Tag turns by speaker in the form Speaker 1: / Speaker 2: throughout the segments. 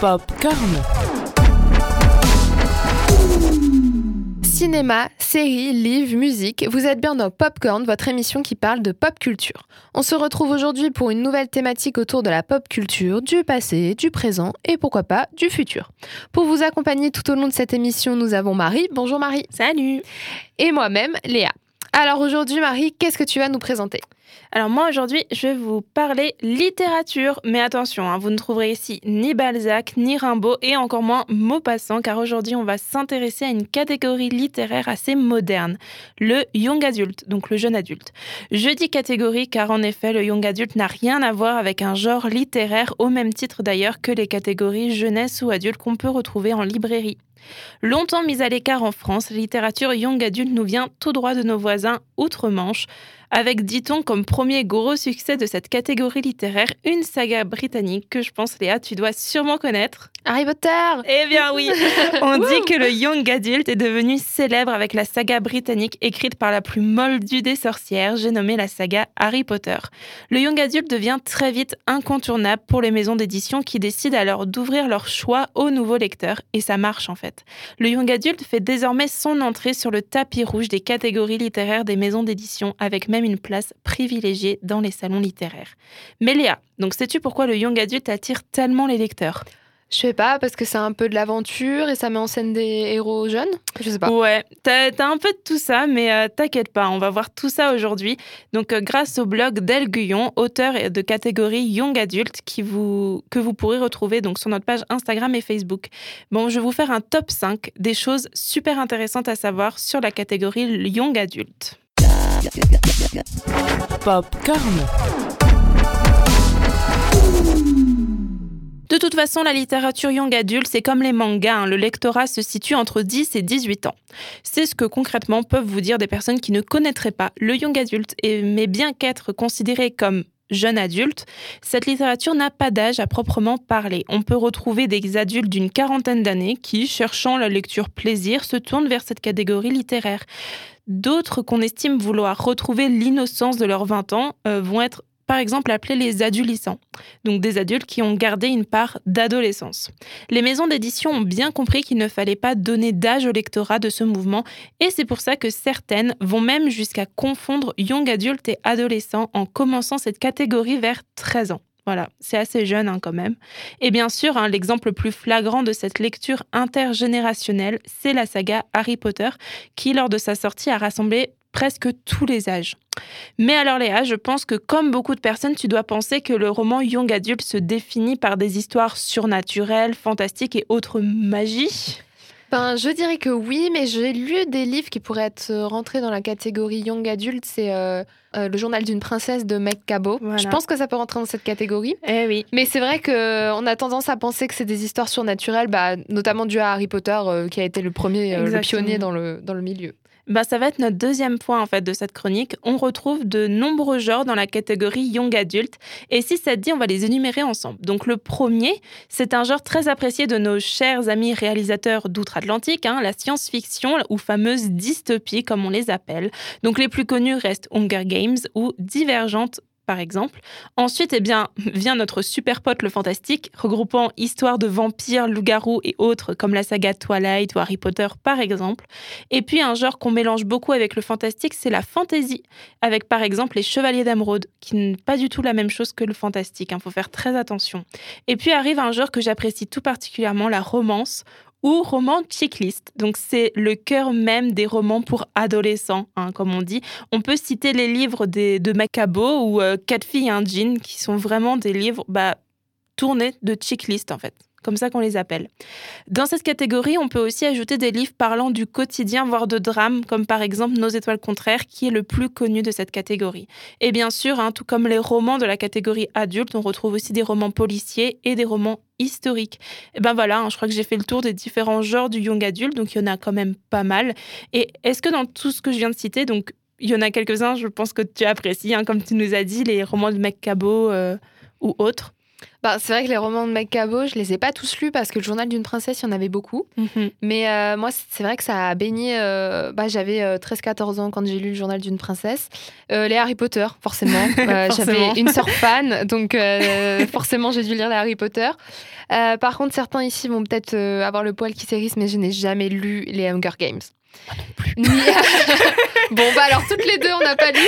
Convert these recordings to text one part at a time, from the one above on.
Speaker 1: Popcorn. Cinéma, séries, livres, musique, vous êtes bien dans Popcorn, votre émission qui parle de pop culture. On se retrouve aujourd'hui pour une nouvelle thématique autour de la pop culture, du passé, du présent et pourquoi pas du futur. Pour vous accompagner tout au long de cette émission, nous avons Marie. Bonjour Marie.
Speaker 2: Salut.
Speaker 1: Et moi-même, Léa. Alors aujourd'hui, Marie, qu'est-ce que tu vas nous présenter?
Speaker 2: Alors moi aujourd'hui, je vais vous parler littérature, mais attention, hein, vous ne trouverez ici ni Balzac, ni Rimbaud, et encore moins Maupassant, car aujourd'hui on va s'intéresser à une catégorie littéraire assez moderne, le young adult, donc le jeune adulte. Je dis catégorie car en effet, le young adult n'a rien à voir avec un genre littéraire, au même titre d'ailleurs que les catégories jeunesse ou adulte qu'on peut retrouver en librairie. Longtemps mise à l'écart en France, la littérature young adulte nous vient tout droit de nos voisins outre-Manche, avec, dit-on, comme premier gros succès de cette catégorie littéraire, une saga britannique que je pense, Léa, tu dois sûrement connaître.
Speaker 1: Harry Potter
Speaker 2: Eh bien oui On dit que le young adult est devenu célèbre avec la saga britannique écrite par la plus moldue des sorcières, j'ai nommé la saga Harry Potter. Le young adult devient très vite incontournable pour les maisons d'édition qui décident alors d'ouvrir leur choix aux nouveaux lecteurs, et ça marche en fait. Le young adult fait désormais son entrée sur le tapis rouge des catégories littéraires des maisons d'édition, avec même une place privilégiée dans les salons littéraires. Mais Léa, donc sais-tu pourquoi le young adult attire tellement les lecteurs?
Speaker 1: Je sais pas, parce que c'est un peu de l'aventure et ça met en scène des héros jeunes? Je sais pas.
Speaker 2: Ouais, t'as as un peu de tout ça, mais euh, t'inquiète pas, on va voir tout ça aujourd'hui. Donc, euh, grâce au blog d'El Guyon, auteur de catégorie Young Adult, qui vous, que vous pourrez retrouver donc, sur notre page Instagram et Facebook. Bon, je vais vous faire un top 5 des choses super intéressantes à savoir sur la catégorie Young Adult.
Speaker 1: Popcorn.
Speaker 2: De toute façon, la littérature young adulte, c'est comme les mangas, hein. le lectorat se situe entre 10 et 18 ans. C'est ce que concrètement peuvent vous dire des personnes qui ne connaîtraient pas le young adulte, mais bien qu'être considéré comme jeune adulte, cette littérature n'a pas d'âge à proprement parler. On peut retrouver des adultes d'une quarantaine d'années qui, cherchant la lecture plaisir, se tournent vers cette catégorie littéraire. D'autres qu'on estime vouloir retrouver l'innocence de leurs 20 ans euh, vont être par exemple appelés les adolescents, donc des adultes qui ont gardé une part d'adolescence. Les maisons d'édition ont bien compris qu'il ne fallait pas donner d'âge au lectorat de ce mouvement et c'est pour ça que certaines vont même jusqu'à confondre young adultes et adolescents en commençant cette catégorie vers 13 ans. Voilà, c'est assez jeune hein, quand même. Et bien sûr, hein, l'exemple le plus flagrant de cette lecture intergénérationnelle, c'est la saga Harry Potter, qui lors de sa sortie a rassemblé presque tous les âges. Mais alors Léa, je pense que comme beaucoup de personnes, tu dois penser que le roman Young Adult se définit par des histoires surnaturelles, fantastiques et autres magies.
Speaker 1: Ben, je dirais que oui, mais j'ai lu des livres qui pourraient être euh, rentrés dans la catégorie young adult. C'est euh, euh, le journal d'une princesse de Meg Cabot. Je pense que ça peut rentrer dans cette catégorie.
Speaker 2: Eh oui.
Speaker 1: Mais c'est vrai qu'on a tendance à penser que c'est des histoires surnaturelles, bah, notamment dû à Harry Potter, qui a été le premier, le pionnier dans le, dans le milieu.
Speaker 2: Bah, ça va être notre deuxième point en fait de cette chronique. On retrouve de nombreux genres dans la catégorie young adult et si ça te dit, on va les énumérer ensemble. Donc le premier, c'est un genre très apprécié de nos chers amis réalisateurs d'outre-Atlantique, hein, la science-fiction ou fameuse dystopie comme on les appelle. Donc les plus connus restent Hunger Games ou Divergente par exemple. Ensuite, eh bien, vient notre super pote le fantastique, regroupant histoires de vampires, loups-garous et autres, comme la saga Twilight ou Harry Potter, par exemple. Et puis, un genre qu'on mélange beaucoup avec le fantastique, c'est la fantasy, avec par exemple les Chevaliers d'Emeraude, qui n'est pas du tout la même chose que le fantastique, il hein, faut faire très attention. Et puis arrive un genre que j'apprécie tout particulièrement, la romance, ou roman checklist. Donc c'est le cœur même des romans pour adolescents, hein, comme on dit. On peut citer les livres de Macabo ou euh, Quatre filles et un jean, qui sont vraiment des livres bah, tournés de checklist en fait comme ça qu'on les appelle. Dans cette catégorie, on peut aussi ajouter des livres parlant du quotidien, voire de drame, comme par exemple Nos étoiles contraires, qui est le plus connu de cette catégorie. Et bien sûr, hein, tout comme les romans de la catégorie adulte, on retrouve aussi des romans policiers et des romans historiques. Et ben voilà, hein, je crois que j'ai fait le tour des différents genres du young adulte, donc il y en a quand même pas mal. Et est-ce que dans tout ce que je viens de citer, donc il y en a quelques-uns, je pense que tu apprécies, hein, comme tu nous as dit, les romans de Mac Cabot euh, ou autres
Speaker 1: Bah, c'est vrai que les romans de Meg Cabot, je les ai pas tous lus parce que le journal d'une princesse, il y en avait beaucoup.
Speaker 2: Mhm.
Speaker 1: Mais euh, moi, c'est vrai que ça a baigné. euh, bah, J'avais euh, 13-14 ans quand j'ai lu le journal d'une princesse. Euh, les Harry Potter, forcément. Euh,
Speaker 2: Forcément.
Speaker 1: J'avais une sœur fan, donc euh, forcément, j'ai dû lire les Harry Potter. Euh, par contre, certains ici vont peut-être euh, avoir le poil qui s'érisse, mais je n'ai jamais lu les Hunger Games. Ni- bon, bah alors, toutes les deux, on n'a pas lu.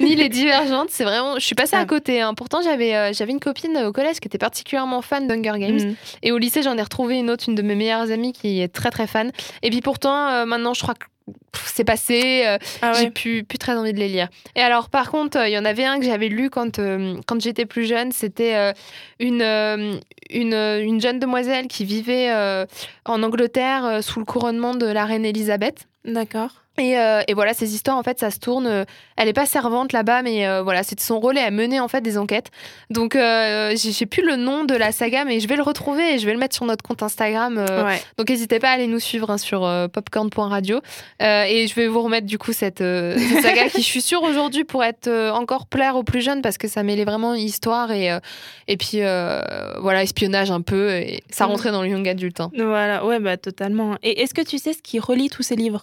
Speaker 1: Ni les Divergentes. C'est vraiment. Je suis passée à
Speaker 2: Ah.
Speaker 1: côté. hein. Pourtant, j'avais euh, j'avais une copine au collège qui était particulièrement fan d'Hunger Games.
Speaker 2: Mhm.
Speaker 1: Et au lycée, j'en ai retrouvé une autre, une de mes meilleures amies qui est très très fan. Et puis pourtant, euh, maintenant, je crois que c'est passé. euh,
Speaker 2: Ah
Speaker 1: J'ai plus, plus très envie de les lire. Et alors, par contre, euh, il y en avait un que j'avais lu quand, euh, quand j'étais plus jeune. C'était une, une, une jeune demoiselle qui vivait en Angleterre sous le couronnement de la reine Elisabeth.
Speaker 2: D'accord.
Speaker 1: Et, euh, et voilà, ces histoires, en fait, ça se tourne. euh, elle n'est pas servante là-bas, mais euh, voilà, c'est son rôle et elle menait en fait des enquêtes. Donc, euh, j'ai plus le nom de la saga, mais je vais le retrouver et je vais le mettre sur notre compte Instagram.
Speaker 2: Ouais.
Speaker 1: donc n'hésitez pas à aller nous suivre hein, sur popcorn.radio. Et je vais vous remettre du coup cette, cette saga qui, je suis sûre aujourd'hui, pour être encore plaire aux plus jeunes parce que ça mêlait vraiment histoire et, et puis voilà, espionnage un peu. Et ça rentrait dans le young adulte. hein.
Speaker 2: Voilà, ouais, bah totalement. Et est-ce que tu sais ce qui relie tous ces livres?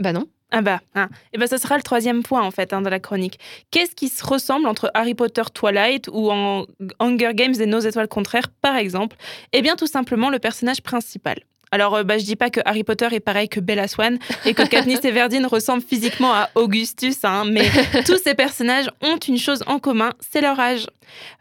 Speaker 1: Bah non.
Speaker 2: Ah bah, hein. et ben ça sera le troisième point en fait hein, de la chronique. Qu'est-ce qui se ressemble entre Harry Potter Twilight ou en Hunger Games et Nos étoiles contraires par exemple? Eh bien tout simplement le personnage principal. Alors euh, bah, je dis pas que Harry Potter est pareil que Bella Swan et que Katniss Everdeen ressemble physiquement à Augustus, hein, mais tous ces personnages ont une chose en commun, c'est leur âge.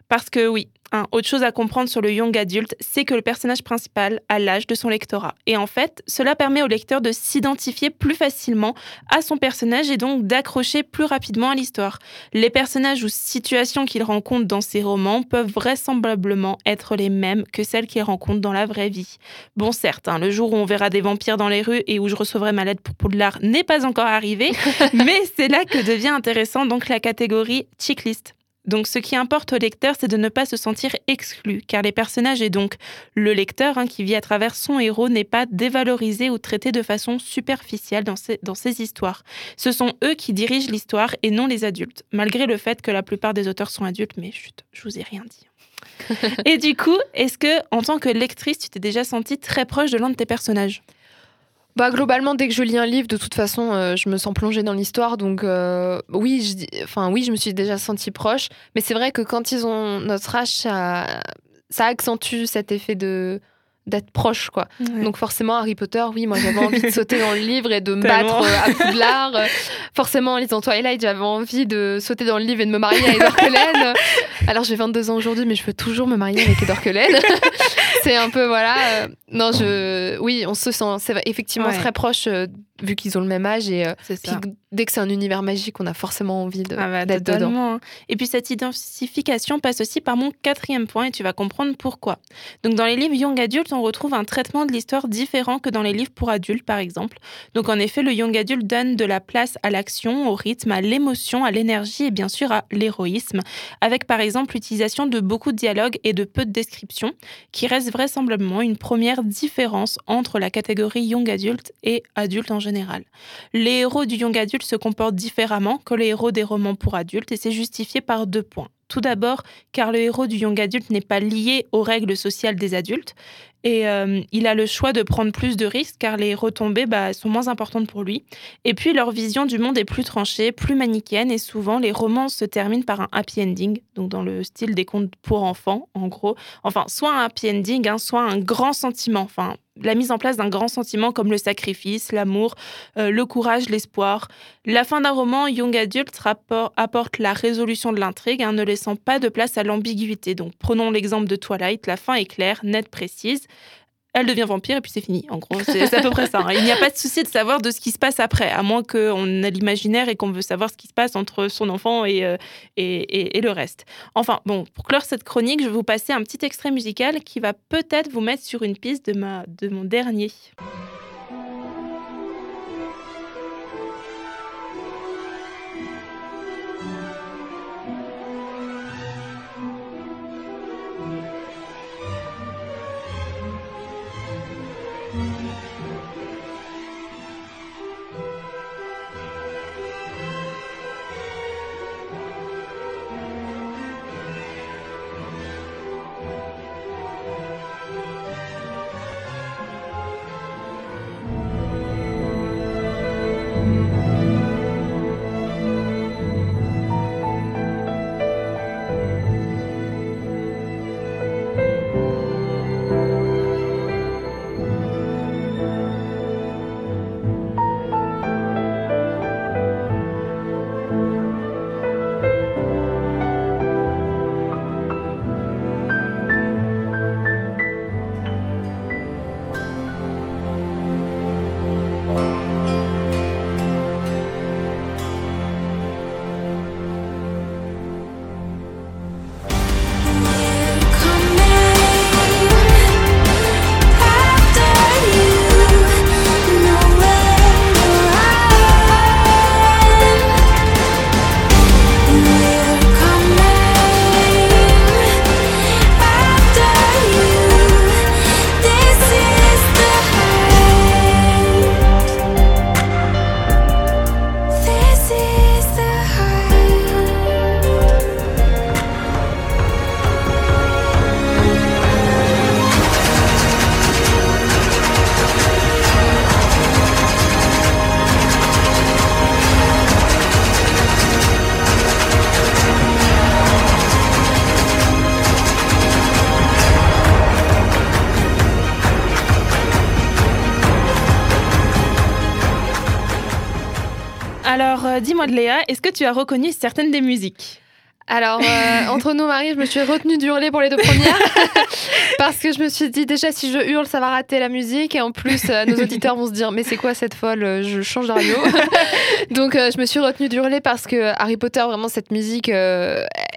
Speaker 2: Parce que oui, autre chose à comprendre sur le young adulte, c'est que le personnage principal a l'âge de son lectorat. Et en fait, cela permet au lecteur de s'identifier plus facilement à son personnage et donc d'accrocher plus rapidement à l'histoire. Les personnages ou situations qu'il rencontre dans ses romans peuvent vraisemblablement être les mêmes que celles qu'il rencontre dans la vraie vie. Bon, certes, hein, le jour où on verra des vampires dans les rues et où je recevrai ma lettre pour Poudlard n'est pas encore arrivé, mais c'est là que devient intéressant donc la catégorie checklist. Donc ce qui importe au lecteur, c'est de ne pas se sentir exclu, car les personnages et donc le lecteur hein, qui vit à travers son héros n'est pas dévalorisé ou traité de façon superficielle dans ces, dans ces histoires. Ce sont eux qui dirigent l'histoire et non les adultes, malgré le fait que la plupart des auteurs sont adultes, mais chut, je vous ai rien dit. et du coup, est-ce que en tant que lectrice, tu t'es déjà sentie très proche de l'un de tes personnages?
Speaker 1: Bah globalement, dès que je lis un livre, de toute façon, euh, je me sens plongée dans l'histoire. Donc euh, oui, je, enfin oui, je me suis déjà sentie proche. Mais c'est vrai que quand ils ont notre âge, ça, ça accentue cet effet de d'être proche, quoi. Donc forcément, Harry Potter, oui, moi j'avais envie de sauter dans le livre et de me battre euh, à Poudlard. Forcément, en lisant Twilight, j'avais envie de sauter dans le livre et de me marier à Edward Cullen. Alors j'ai 22 ans aujourd'hui, mais je veux toujours me marier avec Edward Cullen. C'est un peu, voilà. euh, non, je... Oui, on se sent effectivement
Speaker 2: Ouais.
Speaker 1: très proche, euh, vu qu'ils ont le même âge. Et euh, puis, dès que c'est un univers magique, on a forcément envie de-
Speaker 2: Ah bah,
Speaker 1: d'être dedans.
Speaker 2: Et puis cette identification passe aussi par mon quatrième point et tu vas comprendre pourquoi. Donc dans les livres young adultes, on retrouve un traitement de l'histoire différent que dans les livres pour adultes par exemple. Donc en effet, le young adulte donne de la place à l'action, au rythme, à l'émotion, à l'énergie et bien sûr à l'héroïsme, avec par exemple l'utilisation de beaucoup de dialogues et de peu de descriptions, qui reste vraisemblablement une première différence entre la catégorie young adulte et adulte en général. Les héros du young adulte se comportent différemment que les héros des romans pour adultes et c'est justifié par deux points. Tout d'abord, car le héros du young adulte n'est pas lié aux règles sociales des adultes et euh, il a le choix de prendre plus de risques car les retombées bah, sont moins importantes pour lui. Et puis leur vision du monde est plus tranchée, plus manichéenne et souvent les romans se terminent par un happy ending, donc dans le style des contes pour enfants en gros. Enfin, soit un happy ending, hein, soit un grand sentiment. Enfin, la mise en place d'un grand sentiment comme le sacrifice, l'amour, euh, le courage, l'espoir. La fin d'un roman young rapport- apporte la résolution de l'intrigue, hein, ne laissant pas de place à l'ambiguïté. Donc prenons l'exemple de Twilight, la fin est claire, nette, précise. Elle devient vampire et puis c'est fini. En gros, c'est à peu près ça. hein. Il n'y a pas de souci de savoir de ce qui se passe après, à moins qu'on ait l'imaginaire et qu'on veut savoir ce qui se passe entre son enfant et, euh, et, et- et le reste. Enfin, bon, pour clore cette chronique, je vais vous passer un petit extrait musical qui va peut-être vous mettre sur une piste de, ma, de mon dernier. Dis-moi Léa, est-ce que tu as reconnu certaines des musiques?
Speaker 1: Alors, euh, entre nous, Marie, je me suis retenue d'hurler pour les deux premières. parce que je me suis dit, déjà, si je hurle, ça va rater la musique. Et en plus, euh, nos auditeurs vont se dire, mais c'est quoi cette folle? Je change de radio. Donc, euh, je me suis retenue d'hurler parce que Harry Potter, vraiment, cette musique,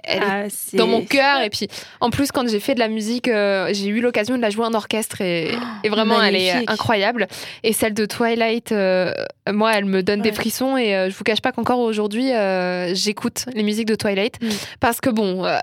Speaker 1: elle
Speaker 2: Ah,
Speaker 1: est
Speaker 2: c'est-
Speaker 1: dans mon cœur. Et puis, en plus, quand j'ai fait de la musique, j'ai eu l'occasion de la jouer en orchestre. Et, et vraiment, elle est incroyable. Et celle de Twilight, euh, moi, elle me donne des frissons. Et euh, je vous cache pas qu'encore aujourd'hui, euh, j'écoute les musiques de Twilight.
Speaker 2: Mm.
Speaker 1: Parce que bon, euh,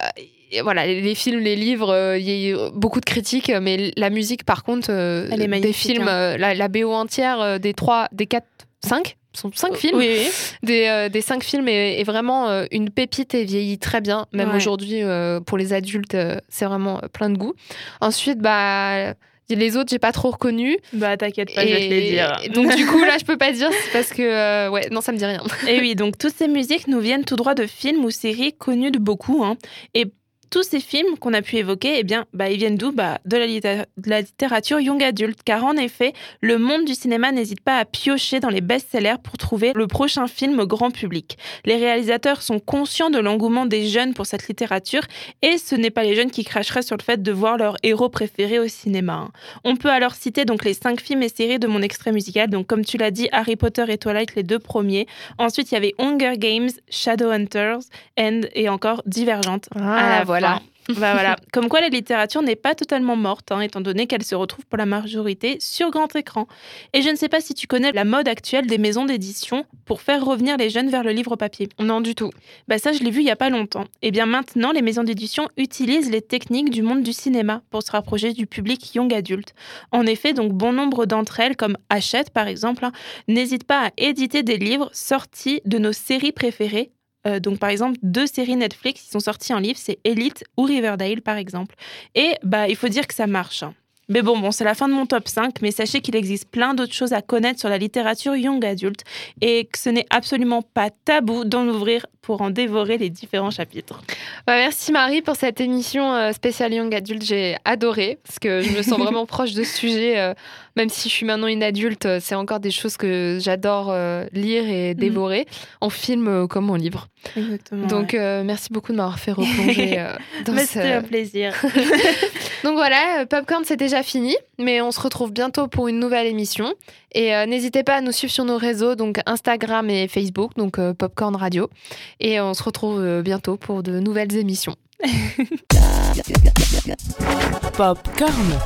Speaker 1: et voilà, les films, les livres, euh, il y a eu beaucoup de critiques, mais la musique, par contre, euh,
Speaker 2: Elle est
Speaker 1: des films,
Speaker 2: hein.
Speaker 1: euh, la, la BO entière euh, des trois, des quatre, cinq, sont cinq films,
Speaker 2: Oui, oui.
Speaker 1: des, euh, des cinq films est, est vraiment euh, une pépite et vieillit très bien, même
Speaker 2: Ouais.
Speaker 1: aujourd'hui euh, pour les adultes, euh, c'est vraiment euh, plein de goût. Ensuite, bah les autres, j'ai pas trop reconnu.
Speaker 2: Bah t'inquiète pas, je vais te les dire.
Speaker 1: et donc du coup là, je peux pas dire, c'est parce que euh, ouais, non, ça me dit rien.
Speaker 2: Et oui, donc toutes ces musiques nous viennent tout droit de films ou séries connues de beaucoup. hein. Et tous ces films qu'on a pu évoquer, eh bien, bah, ils viennent d'où? Bah, de, la litté- de la littérature young adulte. Car en effet, le monde du cinéma n'hésite pas à piocher dans les best-sellers pour trouver le prochain film grand public. Les réalisateurs sont conscients de l'engouement des jeunes pour cette littérature et ce n'est pas les jeunes qui cracheraient sur le fait de voir leur héros préféré au cinéma. hein. On peut alors citer donc les cinq films et séries de mon extrait musical. Donc comme tu l'as dit, Harry Potter et Twilight, les deux premiers. Ensuite, il y avait Hunger Games, Shadowhunters, End et encore Divergente. à la
Speaker 1: voilà.
Speaker 2: Bah voilà. Comme quoi la littérature n'est pas totalement morte, hein, étant donné qu'elle se retrouve pour la majorité sur grand écran. Et je ne sais pas si tu connais la mode actuelle des maisons d'édition pour faire revenir les jeunes vers le livre papier.
Speaker 1: Non du tout.
Speaker 2: Bah ça, je l'ai vu il y a pas longtemps. Et bien maintenant, les maisons d'édition utilisent les techniques du monde du cinéma pour se rapprocher du public young adulte. En effet, donc bon nombre d'entre elles, comme Hachette par exemple, hein, n'hésitent pas à éditer des livres sortis de nos séries préférées. Euh, donc par exemple, deux séries Netflix qui sont sorties en livre, c'est Elite ou Riverdale par exemple. Et bah il faut dire que ça marche. hein. Mais bon, bon, c'est la fin de mon top 5, mais sachez qu'il existe plein d'autres choses à connaître sur la littérature young adulte et que ce n'est absolument pas tabou d'en ouvrir pour en dévorer les différents chapitres.
Speaker 1: Bah, merci Marie pour cette émission euh, spéciale Young Adulte. J'ai adoré parce que je me sens vraiment proche de ce sujet. euh, même si je suis maintenant une adulte, euh, c'est encore des choses que j'adore lire et dévorer en film comme en livre.
Speaker 2: Exactement.
Speaker 1: Donc euh, merci beaucoup de m'avoir fait replonger dans ce...
Speaker 2: c'était un plaisir.
Speaker 1: Donc voilà, Popcorn c'est déjà fini, mais on se retrouve bientôt pour une nouvelle émission. Et euh, n'hésitez pas à nous suivre sur nos réseaux, donc Instagram et Facebook, donc euh, Popcorn Radio. Et on se retrouve euh, bientôt pour de nouvelles émissions.
Speaker 3: Popcorn.